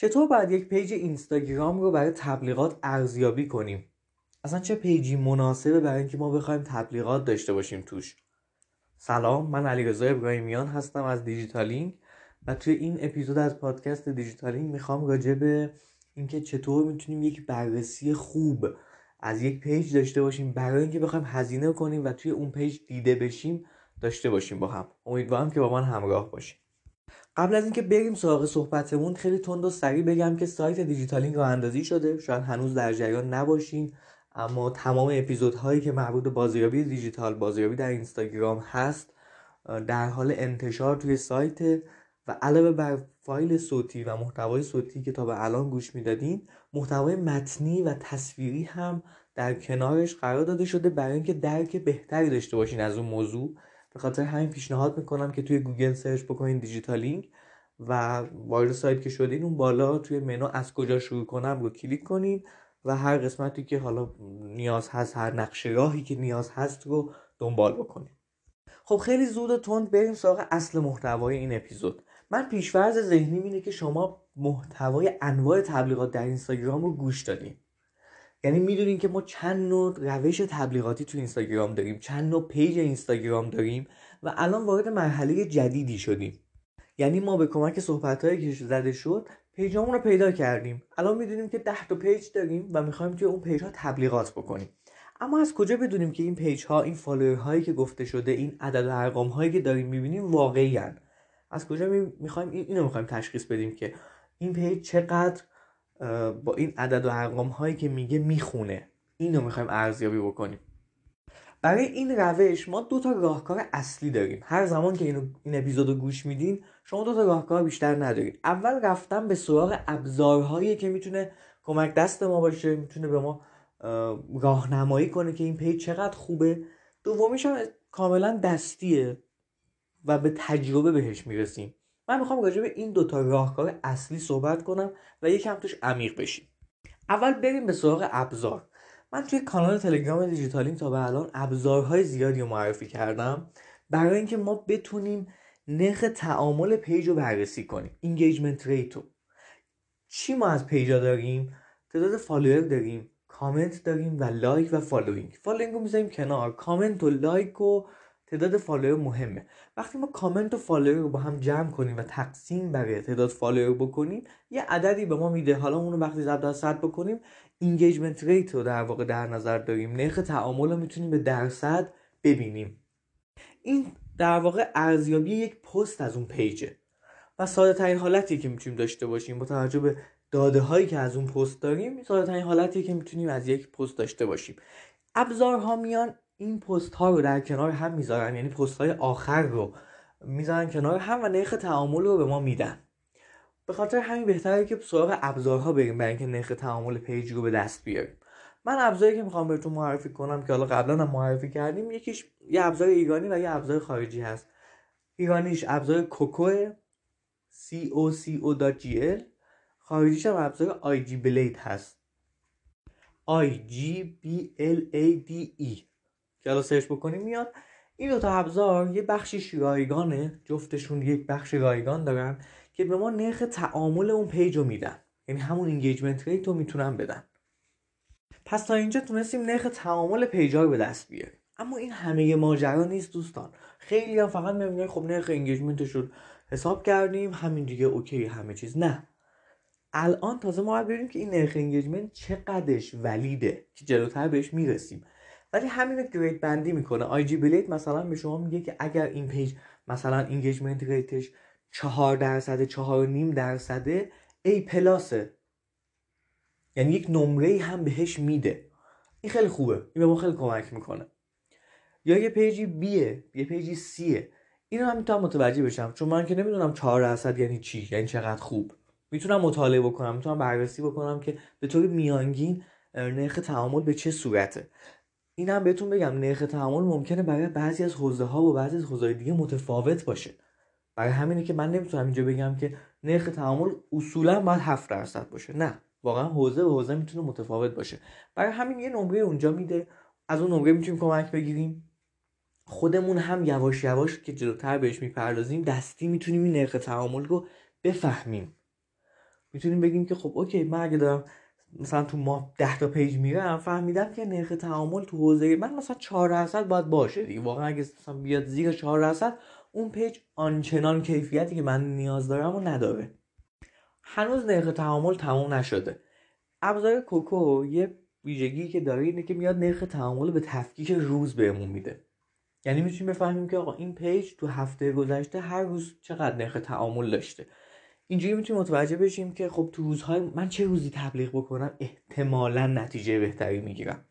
چطور باید یک پیج اینستاگرام رو برای تبلیغات ارزیابی کنیم؟ اصلا چه پیجی مناسبه برای اینکه ما بخوایم تبلیغات داشته باشیم توش؟ سلام من علیرضا ابراهیمیان هستم از دیجیتالینگ و توی این اپیزود از پادکست دیجیتالینگ می‌خوام راجع به اینکه چطور می‌تونیم یک بررسی خوب از یک پیج داشته باشیم برای اینکه بخوایم هزینه کنیم و توی اون پیج دیده بشیم داشته باشیم با هم. امیدوارم که با من همراه باشیم قبل از اینکه بریم سراغ صحبتمون خیلی تند و سریع بگم که سایت دیجیتالینگ راه اندازی شده. شاید هنوز در جریان نباشین اما تمام اپیزودهایی که مربوط به بازیابی دیجیتال بازیابی در اینستاگرام هست در حال انتشار توی سایت و علاوه بر فایل صوتی و محتوای صوتی که تا به الان گوش می‌دادین محتوای متنی و تصویری هم در کنارش قرار داده شده برای اینکه درک بهتری داشته باشین از اون موضوع. به خاطر همین پیشنهاد می‌کنم که توی گوگل سرچ بکنین دیجیتالینگ و وارد سایت که شدین اون بالا توی منو از کجا شروع کنم رو کلیک کنین و هر قسمتی که حالا نیاز هست هر نقشه راهی که نیاز هست رو دنبال بکنین. خب خیلی زود و تند بریم سراغ اصل محتوای این اپیزود. من پیشفرض ذهنی اینه که شما محتوای انواع تبلیغات در اینستاگرام رو گوش دادین. یعنی می‌دونین که ما چند نوع روش تبلیغاتی تو اینستاگرام داریم چند نوع پیج اینستاگرام داریم و الان وارد مرحله جدیدی شدیم. یعنی ما به کمک صحبتهایی که زده شد پیجامون رو پیدا کردیم. الان می‌دونیم که ده تا پیج داریم و می‌خوایم که اون پیج ها تبلیغات بکنیم. اما از کجا بدونیم که این پیج ها این فالوور هایی که گفته شده این عدد و ارقام هایی که داریم می‌بینیم واقعی از کجا می‌خوایم اینو می‌خوایم تشخیص بدیم که این پیج چقدر با این عدد و ارقام هایی که میگه می‌خونه. اینو می‌خوایم ارزیابی بکنیم. برای این روش ما دو تا راهکار اصلی داریم. هر زمان که اینو این اپیزودو گوش میدین شما دو تا راهکار بیشتر ندارید اول رفتن به سراغ ابزارهایی که می‌تونه کمک دست ما باشه می‌تونه به ما راهنمایی کنه که این پیج چقدر خوبه. دومیش هم کاملا دستیه و به تجربه بهش می‌رسیم. من می‌خوام راجع به این دوتا راهکار اصلی صحبت کنم و یکم توش عمیق بشیم. اول بریم به سراغ ابزار. من توی کانال تلگرام دیجیتالیم تا به الان ابزارهای زیادی رو معرفی کردم برای اینکه ما بتونیم نرخ تعامل پیج رو بررسی کنیم. engagement rate و چی ما از پیجا داریم؟ تعداد فالوور داریم کامنت داریم و لایک و following following رو می‌ذاریم کنار. کامنت و لایک و تعداد فالوور مهمه. وقتی ما کامنت و فالوور رو با هم جمع کنیم و تقسیم برای تعداد فالوور بکنیم یه عددی به ما میده. حالا اون رو وقتی ضرب در صد بکنیم engagement rate رو در واقع در نظر داریم نرخ تعامل رو می‌تونیم به درصد ببینیم. این در واقع ارزیابی یک پست از اون پیجه. و ساده ترین حالتی که می‌تونیم داشته باشیم با توجه به داده هایی که از اون پست داریم ساده ترین حالتی که می‌تونیم از یک پست داشته باشیم. ابزارها میان این پست ها رو در کنار هم می‌ذارن یعنی پست های آخر رو می‌ذارن کنار هم و نرخ تعامل رو به ما میدن. به خاطر همین بهتره که سراغ ابزارها بریم برای اینکه نرخ تعامل پیج رو به دست بیاریم. من ابزاری که می‌خوام بهتون معرفی کنم که حالا قبلا هم معرفی کردیم یکیش یه ابزار ایرانی و یه ابزار خارجی هست. ایرانیش ابزار کوکو C O C O L خارجیش هم ابزار IG Blade هست. I الان سرچ بکنیم میاد. این دو تا ابزار یه بخشی رایگانه جفتشون یک بخش رایگان دارن که به ما نرخ تعامل اون پیج رو میدن. یعنی همون engagement rate رو می‌تونن بدن. پس تا اینجا تونستیم نرخ تعامل پیجا رو به دست بیاریم. اما این همه ماجرا نیست دوستان. خیلی هم فقط میگن خب نرخ engagement ش رو حساب کردیم همین دیگه okay همه چیز. نه. الان تازه ما باید ببینیم که این نرخ engagement چقدرش valid ه که جلوتر بهش می‌رسیم. ولی همین grade بندی می‌کنه. IG Blade مثلا به شما میگه که اگر این پیج مثلا engagement rate ش چهار درصد چهار نیم درصده A plus ه. یعنی یک نمره هم بهش میده. این خیلی خوبه. این به ما خیلی کمک می‌کنه. یا یه پیجی B ه یه پیجی C ه. اینو هم می‌تونم متوجه بشم. چون من که نمی‌دونم چهار درصد یعنی چی یعنی چقدر خوب. می‌تونم مطالعه بکنم می‌تونم بررسی بکنم که به طور میانگین نرخ تعامل به چه صورته. این هم بهتون بگم نرخ تعامل ممکنه برای بعضی از حوزه ها و بعضی از حوزه دیگه متفاوت باشه. برای همینه که من نمی‌تونم اینجا بگم که نرخ تعامل اصولا باید 7 درصد باشه. نه واقعا حوزه به حوزه می‌تونه متفاوت باشه. برای همین یه نمره اونجا میده. از اون نمره می‌تونیم کمک بگیریم. خودمون هم یواش یواش که جلوتر بهش می‌پردازیم دستی می‌تونیم این نرخ تعامل رو بفهمیم. می‌تونیم بگیم که خب okay من اگه دارم مثلا تو ماه 10 تا پیج میرم فهمیدم که نرخ تعامل تو حوزه من مثلا 4 درصد باید باشه دیگه. واقعا اگه مثلا بیاد زیر 4 درصد اون پیج آنچنان کیفیتی که من نیاز دارم و نداره. هنوز نرخ تعامل تموم نشده. ابزار کوکو یه ویژگی که داره اینه که میاد نرخ تعامل به تفکیک روز بهمون میده. یعنی می‌تونیم بفهمیم که آقا این پیج تو هفته گذشته هر روز چقدر نرخ تعامل داشته. اینجوری می‌تونیم متوجه بشیم که خب تو روزهای من چه روزی تبلیغ بکنم؟ احتمالا نتیجه بهتری می‌گیرم.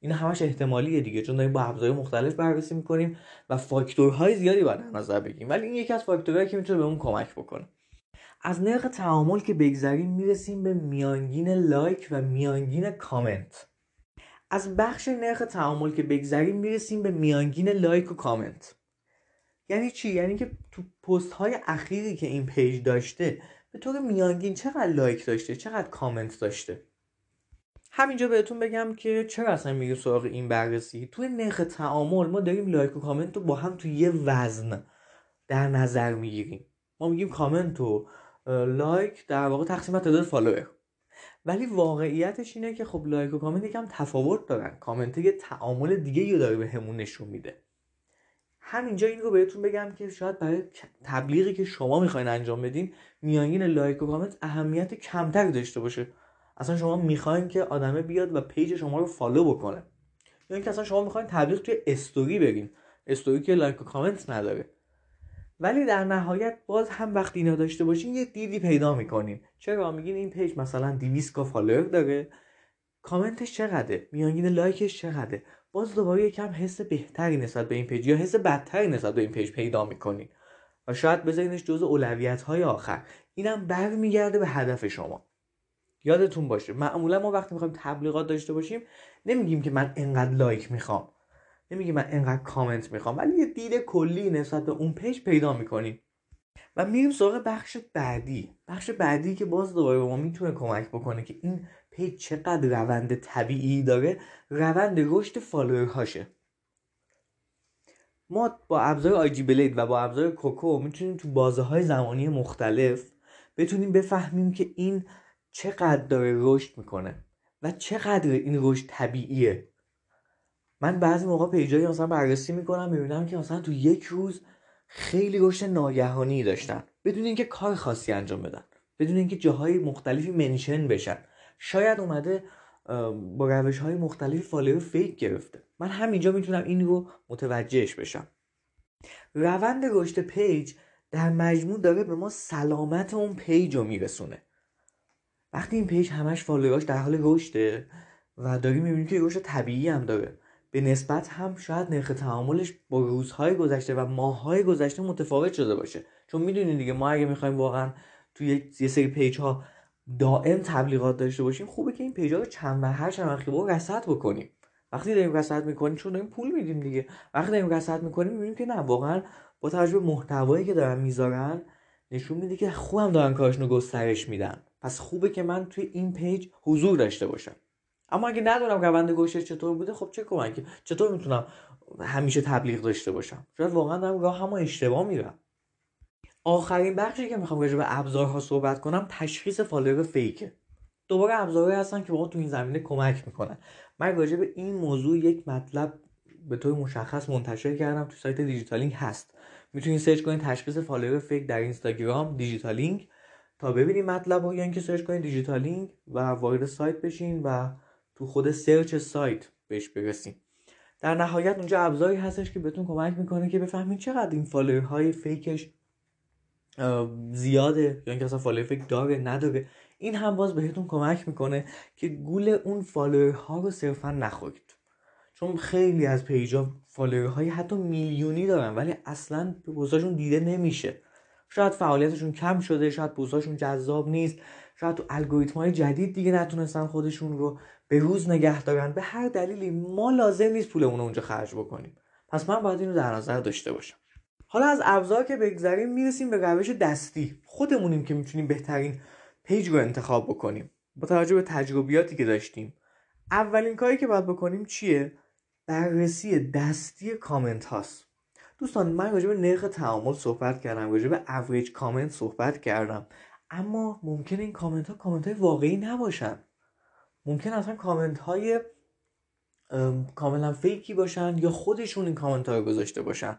این همش احتمالیه دیگه چون داریم با ابزار مختلف بررسی می‌کنیم و فاکتورهای زیادی باید نظر بگیریم. ولی این یکی از فاکتورهایی که می‌تونه به اون کمک بکنه. از نرخ تعامل که بگذریم می‌رسیم به میانگین لایک و میانگین کامنت. از بخش نرخ تعامل که بگذریم می‌رسیم به میانگین لایک و کامنت. یعنی چی؟ یعنی که تو پست های اخیری که این پیج داشته به طور میانگین چقدر لایک داشته؟ چقدر کامنت داشته؟ همینجا بهتون بگم که چرا اصلا میریم سراغ این بررسی؟ توی نرخ تعامل ما داریم لایک و کامنت رو با هم توی یه وزن در نظر می‌گیریم. ما میگیم کامنت و لایک در واقع تقسیم تعداد فالوور. ولی واقعیتش اینه که خب لایک و کامنت یکم تفاوت دارن. کامنت یه تعامل دیگه رو داره بهمون نشون میده. همینجا این رو بهتون بگم که شاید برای تبلیغی که شما می‌خواین انجام بدین میانگین لایک و کامنت اهمیت کمتر داشته باشه. اصلا شما می‌خواین که آدمه بیاد و پیج شما رو فالو بکنه. یا اینکه اصلا شما می‌خواین تبلیغ توی استوری برین. استوری که لایک و کامنت نداره. ولی در نهایت باز هم وقتی اینا داشته باشین یه دیدی پیدا می‌کنین. چرا؟ میگین این پیج مثلا 200 K فالوور داره. کامنتش چقدره؟ میانگین لایکش چقدره؟ باز دوباره یکم حس بهتری نسبت به این پیج یا حس بدتری نسبت به این پیج پیدا می‌کنین و شاید بذارینش جز اولویت های آخر. اینم برمیگرده به هدف شما. یادتون باشه معمولا ما وقتی می‌خوایم تبلیغات داشته باشیم نمیگیم که من انقدر لایک می‌خوام. نمیگیم من انقدر کامنت می‌خوام ولی یه دید کلی نسبت به اون پیج پیدا می‌کنیم. و میریم سراغ بخش بعدی. بخش بعدی که باز دوباره به ما می‌تونه کمک بکنه که این پیج چقدر روند طبیعی داره روند رشد فالوورهاشه. ما با ابزار IG Blade و با ابزار کوکو می‌تونیم تو بازه های زمانی مختلف بتونیم بفهمیم که این چقدر داره رشد می‌کنه و چقدر این رشد طبیعیه. من بعضی موقع پیجایی مثلا بررسی می‌کنم می‌بینم که مثلا تو یک روز خیلی رشد ناگهانی داشتن. بدون اینکه کار خاصی انجام بدن. بدون اینکه جاهای مختلفی mention بشن. شاید اومده با روش های مختلفی فالوور fake گرفته. من همینجا می‌تونم این رو متوجهش بشم. روند رشد پیج در مجموع داره به ما سلامت اون پیج رو میرسونه. وقتی این پیج همش فالووراش در حال رشده و داریم می‌بینیم که رشد طبیعی هم داره. به نسبت هم شاید نرخ تعاملش با روزهای گذشته و ماههای گذشته متفاوت شده باشه. چون می‌دونید دیگه ما اگه می‌خوایم واقعا توی یه سری پیج ها دائم تبلیغات داشته باشیم خوبه که این پیج ها رو چند و هر چند وقتی رصد بکنیم. وقتی داریم رصد می‌کنیم چون داریم پول میدیم دیگه. وقتی داریم رصد می‌کنیم می‌بینیم که نه واقعا با توجه به محتوایی که دارن می‌ذارن نشون میده که خوبم دارن کارشون رو گسترش میدن. پس خوبه که من توی این پیج حضور داشته باشم. اما اگه ندونم روند رشدش چطور بوده خب چه کمکی؟ چطور می‌تونم همیشه تبلیغ داشته باشم؟ شاید واقعا دارم راهم اشتباه میرم. آخرین بخشی که می‌خوام راجع به ابزارها صحبت کنم تشخیص فالوور fake ه دوباره ابزارهایی هستن که ما تو این زمینه کمک می‌کنن. من راجع به این موضوع یک مطلب به طور مشخص منتشر کردم تو سایت دیجیتالینگ هست. می‌تونید search کنید تشخیص فالوور fake در اینستاگرام دیجیتالینگ تا ببینید مطلب رو یا اینکه search کنید دیجیتالینگ و وارد سایت بشین و تو خود search سایت بهش برسین. در نهایت اونجا ابزاری هستش که بهتون کمک می‌کنه که بفهمید چقدر این فالوورهای fake ش زیاده یا اینکه اصلا فالوور fake داره نداره. این هم باز بهتون کمک می‌کنه که گول اون فالوورها رو صرفا نخورید. چون خیلی از پیجا فالوورهای حتی میلیونی دارن ولی اصلا به پستاشون دیده نمیشه. شاید فعالیتشون کم شده شاید پستاشون جذاب نیست شاید تو الگوریتم های جدید دیگه نتونستن خودشون رو به روز نگه دارن. به هر دلیلی ما لازم نیست پولمون رو اونجا خرج بکنیم. پس من باید اینو در نظر داشته باشم. حالا از ابزار که بگذریم می‌رسیم به روش دستی. خودمونیم که می‌تونیم بهترین پیج رو انتخاب بکنیم. با توجه به تجربیاتی که داشتیم. اولین کاری که باید بکنیم چیه؟ بررسی دستی کامنت هاست. دوستان من راجع به نرخ تعامل صحبت کردم راجع به اوریج کامنت صحبت کردم. اما ممکن این کامنت ها کامنت های واقعی نباشن. ممکن اصلا کامنت های کاملا fake ی باشن یا خودشون این کامنت ها رو گذاشته باشن.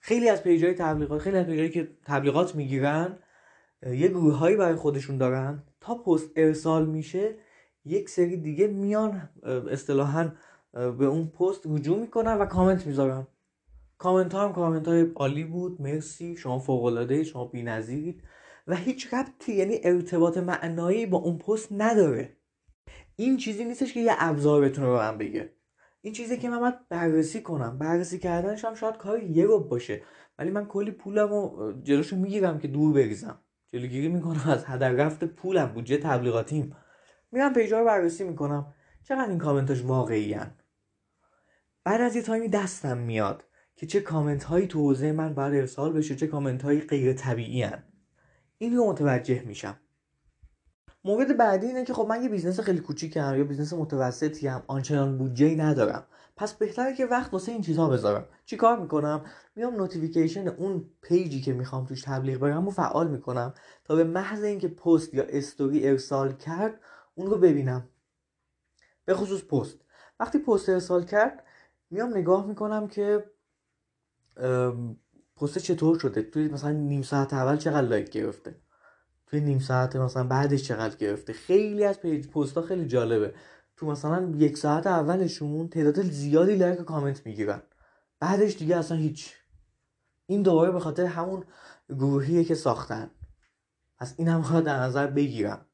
خیلی از پیج های تبلیغات خیلی از پیج که تبلیغات می‌گیرن یه گروه هایی برای خودشون دارن. تا پست ارسال میشه یک سری دیگه میان اصطلاحا به اون پست رجوع می‌کنن و کامنت می‌ذارن. کامنت ها هم کامنت های عالی بود. مرسی. شما فوق العاده شما بی‌نظیرید. و هیچ ربطی یعنی ارتباط معنایی با اون پست نداره. این چیزی نیستش که یه ابزار بتونه به من بگه. این چیزی که من باید بررسی کنم. بررسی کردنش هم شاید کار یه رو باشه. ولی من کلی پولم و جلوشو می‌گیرم که دور بریزم. جلوگیری می‌کنم از هدر رفت پولم بودجه تبلیغاتیم. میرم پیجا رو بررسی می‌کنم. چقدر این کامنتاش واقعی هن. بعد از یه تایمی دستم میاد که چه کامنت هایی تو حوزه من باید ارسال بشه چه کامنت هایی غیر طبیعی هن. این رو متوجه میشم. مورد بعدی اینه که خب من یه business خیلی کوچیکم یا business متوسطی هم آنچنان بودجه ندارم. پس بهتره که وقت واسه این چیزها بذارم. چیکار می‌کنم؟ میام notification اون پیجی که می‌خوام توش تبلیغ برم رو فعال می‌کنم تا به محض اینکه پست یا استوری ارسال کرد اون رو ببینم. به خصوص پست. وقتی پست ارسال کرد میام نگاه می‌کنم که پست چطور شده؟ توی مثلا نیم ساعت اول چقدر لایک گرفته؟ توی نیم ساعت مثلا بعدش چقدر گرفته. خیلی از پیج پست خیلی جالبه. تو مثلا یک ساعت اولشون تعداد زیادی لایک و کامنت می‌گیرن. بعدش دیگه اصلا هیچ. این دوباره به خاطر همون گروهیه که ساختن. پس این هم در نظر بگیرم.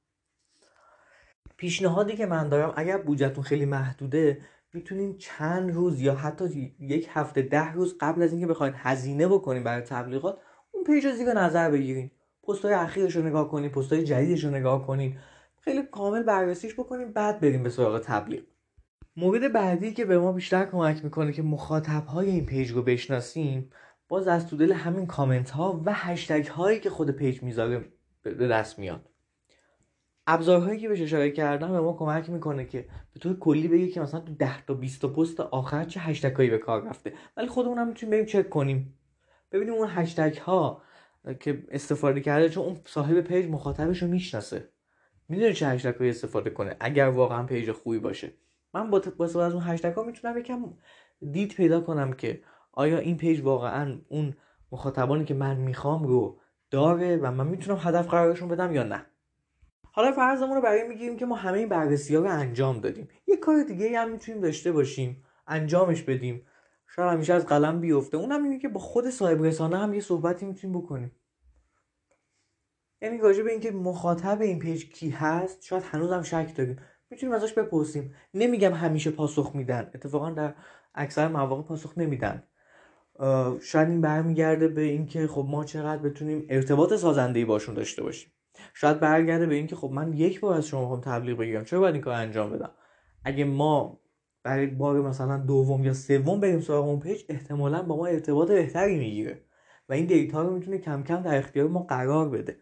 پیشنهادی که من دارم اگر بودجهتون خیلی محدوده می‌تونین چند روز یا حتی یک هفته ده روز قبل از اینکه بخواید هزینه بکنین برای تبلیغات اون پیج رو زیر نظر بگیرین. پست های اخیرش رو نگاه کنین پست های جدیدش رو نگاه کنین خیلی کامل بررسیش بکنیم بعد بریم به سراغ تبلیغ. مورد بعدی که به ما بیشتر کمک می‌کنه که مخاطب های این پیج رو بشناسیم باز از تو دل همین کامنت ها و هشتگ هایی که خود پیج می‌ذاره به دست میاد. ابزارهایی که بهش اشاره کردم به ما کمک می‌کنه که به طور کلی بگه که مثلا تو 10 تا 20 تا پست آخر چه هشتگایی به کار رفته. ولی خودمون هم می‌تونیم بریم چک کنیم. ببینیم اون هشتگ ها که استفاده کرده چون اون صاحب پیج مخاطبش رو می‌شناسه. می‌دونه چه هشتگایی استفاده کنه اگر واقعا پیج خوبی باشه. من با استفاده از اون هشتگ ها می‌تونم یکم دید پیدا کنم که آیا این پیج واقعا اون مخاطبانی که من می‌خوام رو داره و من می‌تونم هدف قرارشون بدم یا نه. حالا فرضمون رو برای می‌گیریم که ما همه این بررسی ها رو انجام دادیم. یه کار دیگه هم می‌تونیم داشته باشیم انجامش بدیم. شاید همیشه از قلم بیفته. اونم اینه که با خود صاحب رسانه هم یه صحبتی می‌تونیم بکنیم. یعنی راجع به اینکه مخاطب این پیج کی هست شاید هنوزم شک داریم. می‌تونیم ازش بپرسیم. نمیگم همیشه پاسخ میدن. اتفاقا در اکثر مواقع پاسخ نمیدن. شاید این برمیگرده به اینکه خب ما چقدر بتونیم ارتباط سازنده باشون داشته باشیم. شاید برگرده به اینکه خب من یک بار از شما هم تبلیغ بگیرم. چرا باید این کار انجام بدم؟ اگه ما برای بار مثلا دوم یا سوم بریم سراغ اون پیج احتمالا با ما ارتباط بهتری می‌گیره و این data رو می‌تونه کم کم در اختیار ما قرار بده.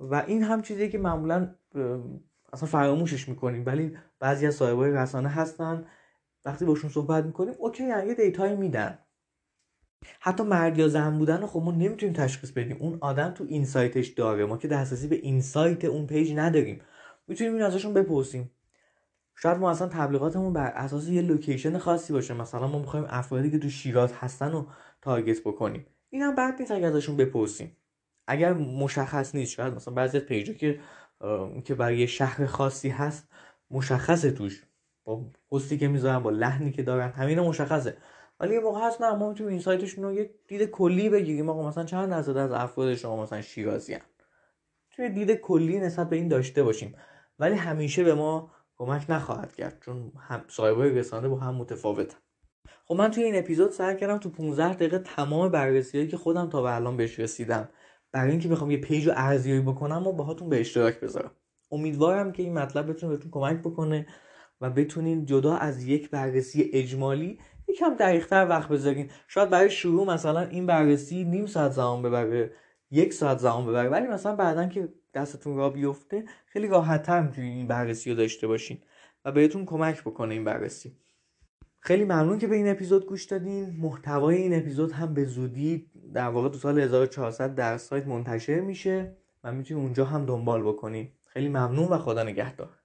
و این هم چیزی که معمولا اصلا فراموشش می‌کنیم. ولی بعضی از صاحبای رسانه هستن. وقتی باشون صحبت می‌کنیم okay یه data یی میدن. حتی مرد یا زن بودن خب ما نمی‌تونیم تشخیص بدیم. اون آدم تو insight ش داره. ما که دسترسی به insight اون پیج نداریم. می‌تونیم این ازشون بپرسیم. شاید ما اصلا تبلیغاتمون بر اساس یه location خاصی باشه. مثلا ما می‌خوایم افرادی که تو شیراز هستن رو target بکنیم. این هم بد نیست اگر ازشون بپرسیم. اگر مشخص نیست شاید مثلا بعضی پیجا که که برای شهر خاصی هست مشخصه توش. با پستی که می‌ذارن با لحنی که دارن همین مشخصه. ولی یه موقع هست نه ما می‌تونیم این سایتشون رو یه دید کلی بگیریم. آقا مثلا چند درصد از افراد شما مثلا شیرازی توی دید کلی نسبت به این داشته باشیم. ولی همیشه به ما کمک نخواهد کرد چون هم صاحبای رسانه با هم متفاوتن. خب من توی این اپیزود سعی کردم تو 15 دقیقه تمام بررسی که خودم تا به الان بهش رسیدم برای اینکه بخوام یه پیج رو ارزیابی بکنم و باهاتون به اشتراک بذارم. امیدوارم که این مطلب بتونه بهتون کمک بکنه و بتونین جدا از یک بررسی اجمالی یکم دقیقتر وقت بذارین. شاید برای شروع مثلا این بررسی نیم ساعت زمان ببره یک ساعت زمان ببره ولی مثلا بعدا که دستتون را بیفته خیلی راحتتر می‌تونین این بررسی رو داشته باشین و بهتون کمک بکنه این بررسی. خیلی ممنون که به این اپیزود گوش دادین. محتوای این اپیزود هم به زودی در واقع تو سال 1400 در سایت منتشر میشه. و می‌تونی اونجا هم دنبال بکنی خیلی ممنون و خدا نگهدار.